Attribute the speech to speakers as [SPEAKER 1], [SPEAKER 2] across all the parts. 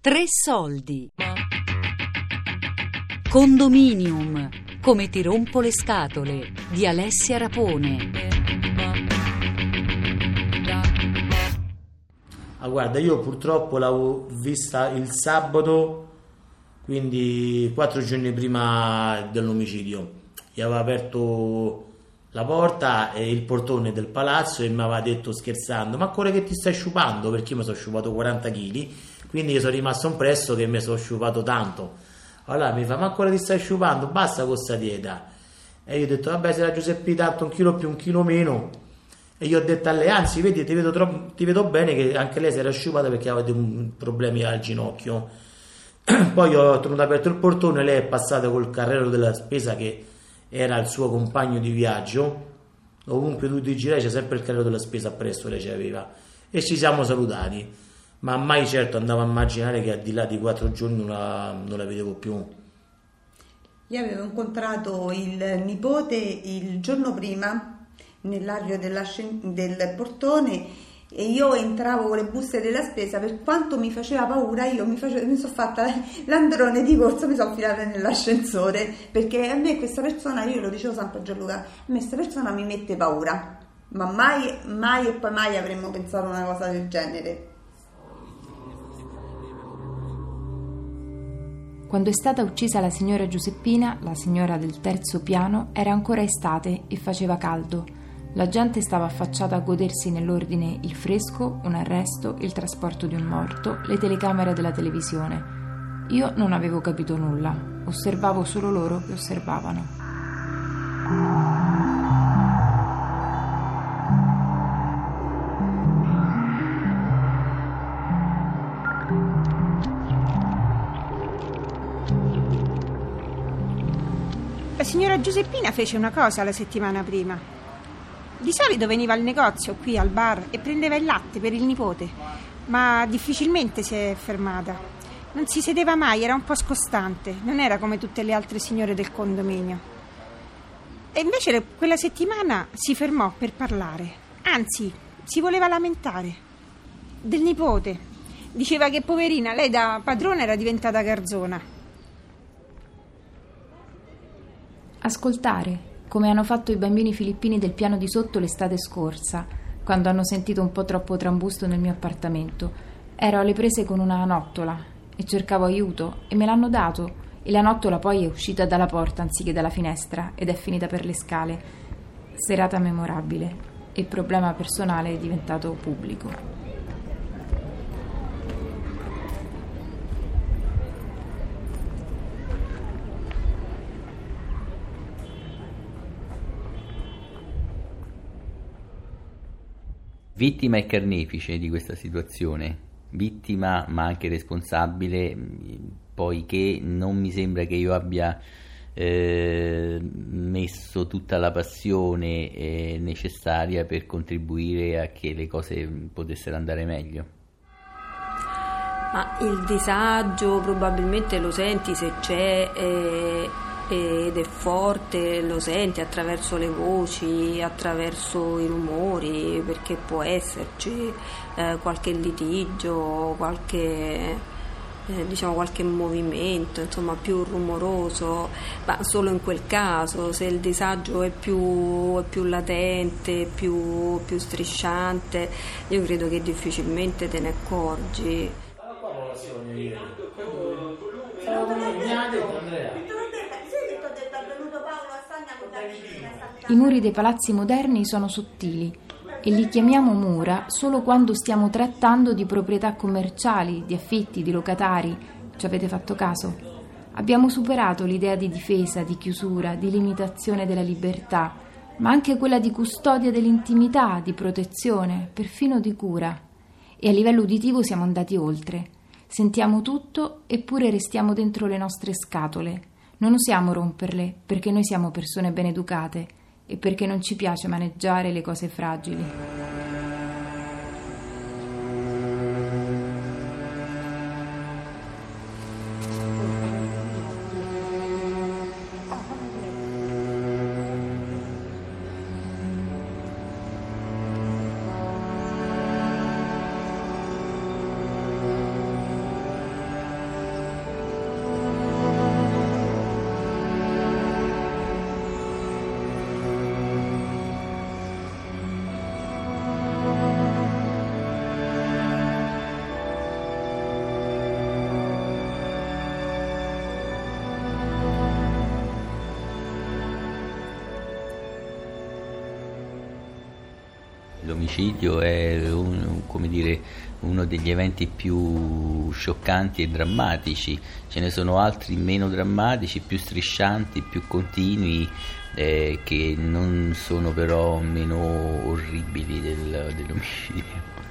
[SPEAKER 1] Tre soldi. Condominium. Come ti rompo le scatole di Alessia Rapone.
[SPEAKER 2] Ah, guarda, io purtroppo l'avevo vista il sabato, quindi quattro giorni prima dell'omicidio. Gli aveva aperto la porta e il portone del palazzo e mi aveva detto scherzando: Ma ancora che ti stai sciupando? Perché io mi sono sciupato 40 kg, quindi io sono rimasto impresso che mi sono sciupato tanto. Allora mi fa, ma ancora ti stai sciupando? Basta con questa dieta. E io ho detto, vabbè, se la Giuseppe tanto un chilo più, un chilo meno. E io ho detto a lei, anzi, vedi, ti vedo, troppo, ti vedo bene che anche lei si era sciupata perché aveva dei problemi al ginocchio. Poi ho tenuto aperto il portone, lei è passata col carrello della spesa che era il suo compagno di viaggio. Ovunque tu ti girai c'è sempre il carrello della spesa appresso, lei ci aveva. E ci siamo salutati ma mai certo andavo a immaginare che al di là di quattro giorni non la, non la vedevo più.
[SPEAKER 3] Io avevo incontrato il nipote il giorno prima nell'aria del portone e io entravo con le buste della spesa per quanto mi faceva paura io mi, mi sono fatta l'androne di corsa mi sono affilata nell'ascensore perché a me questa persona io lo dicevo sempre a Gianluca a me questa persona mi mette paura ma mai, mai e poi mai avremmo pensato una cosa del genere
[SPEAKER 4] Quando è stata uccisa la signora Giuseppina, la signora del terzo piano, era ancora estate e faceva caldo. La gente stava affacciata a godersi nell'ordine il fresco, un arresto, il trasporto di un morto, le telecamere della televisione. Io non avevo capito nulla, osservavo solo loro che osservavano.
[SPEAKER 5] Giuseppina fece una cosa la settimana prima. Di solito veniva al negozio qui al bar e prendeva il latte per il nipote, ma difficilmente si è fermata. Non si sedeva mai, era un po' scostante, non era come tutte le altre signore del condominio. E invece quella settimana si fermò per parlare, anzi, si voleva lamentare del nipote. Diceva che poverina, lei da padrona era diventata garzona
[SPEAKER 4] Ascoltare, come hanno fatto i bambini filippini del piano di sotto l'estate scorsa, quando hanno sentito un po' troppo trambusto nel mio appartamento. Ero alle prese con una nottola e cercavo aiuto e me l'hanno dato e la nottola poi è uscita dalla porta anziché dalla finestra ed è finita per le scale. Serata memorabile il problema personale è diventato pubblico.
[SPEAKER 6] Vittima e carnefice di questa situazione, vittima ma anche responsabile, poiché non mi sembra che io abbia eh, messo tutta la passione eh, necessaria per contribuire a che le cose potessero andare meglio.
[SPEAKER 7] Ma il disagio probabilmente lo senti se c'è eh, ed è forte, lo senti attraverso le voci, attraverso i rumori, perché può esserci eh, qualche litigio, qualche, eh, diciamo, qualche movimento insomma, più rumoroso, ma solo in quel caso, se il disagio è più, più latente, più, più strisciante, io credo che difficilmente te ne accorgi.
[SPEAKER 4] I muri dei palazzi moderni sono sottili e li chiamiamo mura solo quando stiamo trattando di proprietà commerciali, di affitti, di locatari. Ci avete fatto caso? Abbiamo superato l'idea di difesa, di chiusura, di limitazione della libertà, ma anche quella di custodia dell'intimità, di protezione, perfino di cura. E a livello uditivo siamo andati oltre. Sentiamo tutto eppure restiamo dentro le nostre scatole. Non osiamo romperle perché noi siamo persone ben educate e perché non ci piace maneggiare le cose fragili.
[SPEAKER 6] L'omicidio è un, dire, uno degli eventi più scioccanti e drammatici, ce ne sono altri meno drammatici, più striscianti, più continui, eh, che non sono però meno orribili del, dell'omicidio.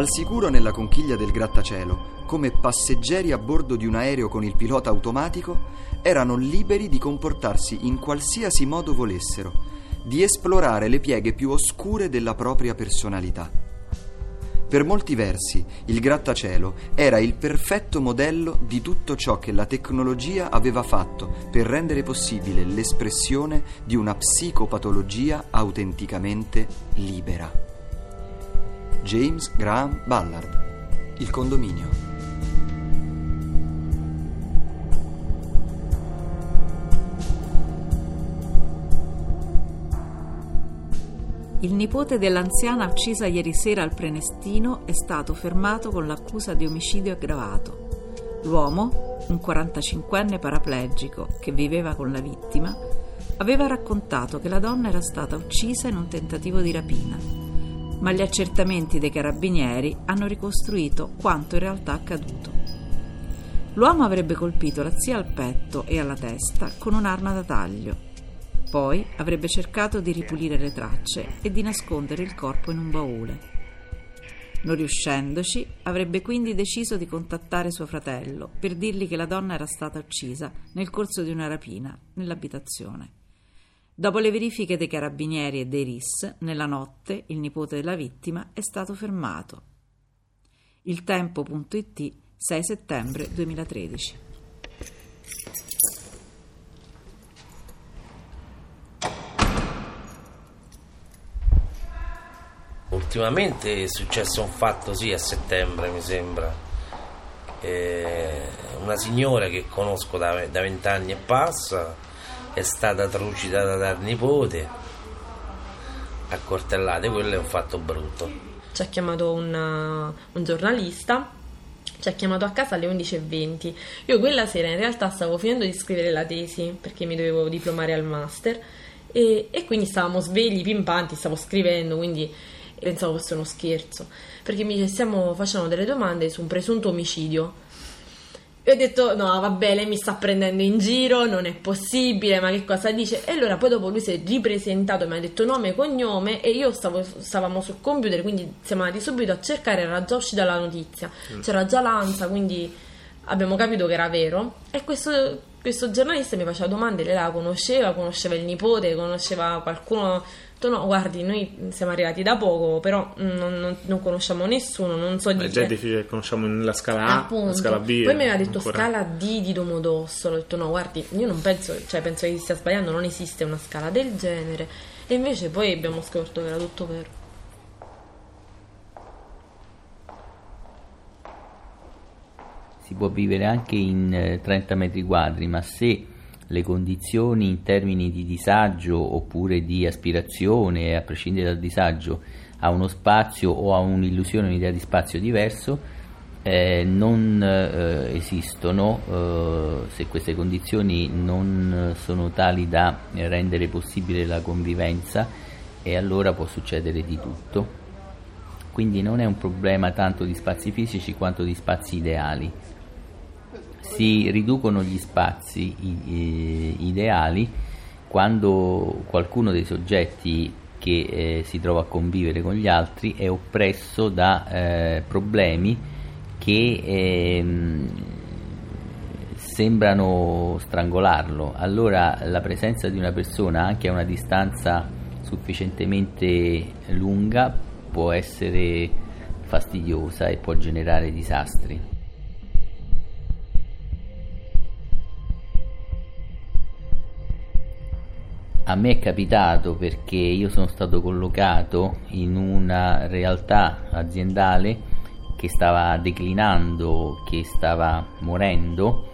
[SPEAKER 8] Al sicuro nella conchiglia del grattacielo, come passeggeri a bordo di un aereo con il pilota automatico, erano liberi di comportarsi in qualsiasi modo volessero, di esplorare le pieghe più oscure della propria personalità. Per molti versi, il grattacielo era il perfetto modello di tutto ciò che la tecnologia aveva fatto per rendere possibile l'espressione di una psicopatologia autenticamente libera. James Graham Ballard. Il condominio.
[SPEAKER 1] Il nipote dell'anziana uccisa ieri sera al Prenestino è stato fermato con l'accusa di omicidio aggravato. L'uomo, un 45enne paraplegico che viveva con la vittima, aveva raccontato che la donna era stata uccisa in un tentativo di rapina ma gli accertamenti dei carabinieri hanno ricostruito quanto in realtà accaduto. L'uomo avrebbe colpito la zia al petto e alla testa con un'arma da taglio. Poi avrebbe cercato di ripulire le tracce e di nascondere il corpo in un baule. Non riuscendoci, avrebbe quindi deciso di contattare suo fratello per dirgli che la donna era stata uccisa nel corso di una rapina nell'abitazione. Dopo le verifiche dei carabinieri e dei RIS, nella notte il nipote della vittima è stato fermato. Il tempo.it 6 settembre 2013.
[SPEAKER 9] Ultimamente è successo un fatto, sì, a settembre mi sembra. Eh, una signora che conosco da vent'anni e passa è stata trucidata dal nipote a coltellate, quello è un fatto brutto.
[SPEAKER 10] Ci ha chiamato una, un giornalista ci ha chiamato a casa alle 11.20. Io quella sera in realtà stavo finendo di scrivere la tesi perché mi dovevo diplomare al master e, e quindi stavamo svegli, pimpanti, stavo scrivendo, quindi pensavo fosse uno scherzo perché mi dice stiamo facendo delle domande su un presunto omicidio e ho detto no vabbè lei mi sta prendendo in giro non è possibile ma che cosa dice? E allora poi dopo lui si è ripresentato mi ha detto nome e cognome e io stavo, stavamo sul computer quindi siamo andati subito a cercare era già uscita la notizia. Mm. c'era già l'ANSA quindi abbiamo capito che era vero. E questo, questo giornalista mi faceva domande lei la conosceva conosceva il nipote conosceva qualcuno detto no, guardi, noi siamo arrivati da poco, però non, non, non conosciamo nessuno, non so di...
[SPEAKER 11] È già difficile, conosciamo la scala A, Appunto. la scala B.
[SPEAKER 10] Poi mi aveva detto ancora. scala D di Domodossola, ho detto no, guardi, io non penso, cioè penso che stia sbagliando, non esiste una scala del genere. E invece poi abbiamo scoperto che era tutto vero.
[SPEAKER 6] Si può vivere anche in 30 eh, metri quadri, ma se le condizioni in termini di disagio oppure di aspirazione, a prescindere dal disagio, a uno spazio o a un'illusione, un'idea di spazio diverso, eh, non eh, esistono eh, se queste condizioni non sono tali da rendere possibile la convivenza e allora può succedere di tutto. Quindi non è un problema tanto di spazi fisici quanto di spazi ideali si riducono gli spazi ideali quando qualcuno dei soggetti che eh, si trova a convivere con gli altri è oppresso da eh, problemi che eh, sembrano strangolarlo. Allora la presenza di una persona anche a una distanza sufficientemente lunga può essere fastidiosa e può generare disastri. A me è capitato perché io sono stato collocato in una realtà aziendale che stava declinando, che stava morendo.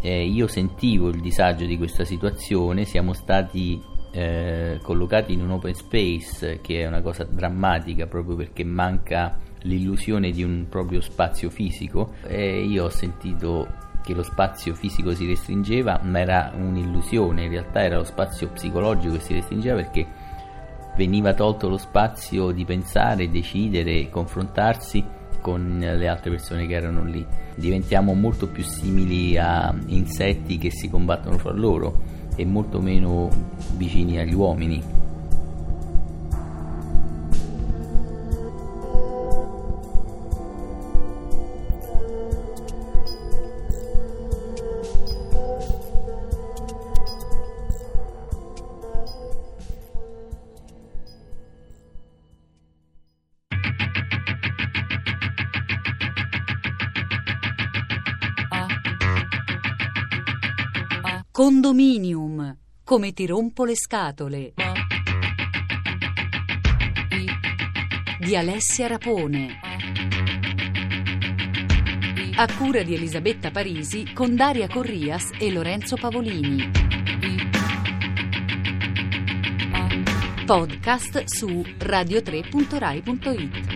[SPEAKER 6] Eh, io sentivo il disagio di questa situazione, siamo stati eh, collocati in un open space che è una cosa drammatica proprio perché manca l'illusione di un proprio spazio fisico e io ho sentito che lo spazio fisico si restringeva, ma era un'illusione, in realtà era lo spazio psicologico che si restringeva perché veniva tolto lo spazio di pensare, decidere, confrontarsi con le altre persone che erano lì. Diventiamo molto più simili a insetti che si combattono fra loro e molto meno vicini agli uomini.
[SPEAKER 12] Condominium. Come ti rompo le scatole. Di Alessia Rapone. A cura di Elisabetta Parisi con Daria Corrias e Lorenzo Pavolini. Podcast su radio3.rai.it.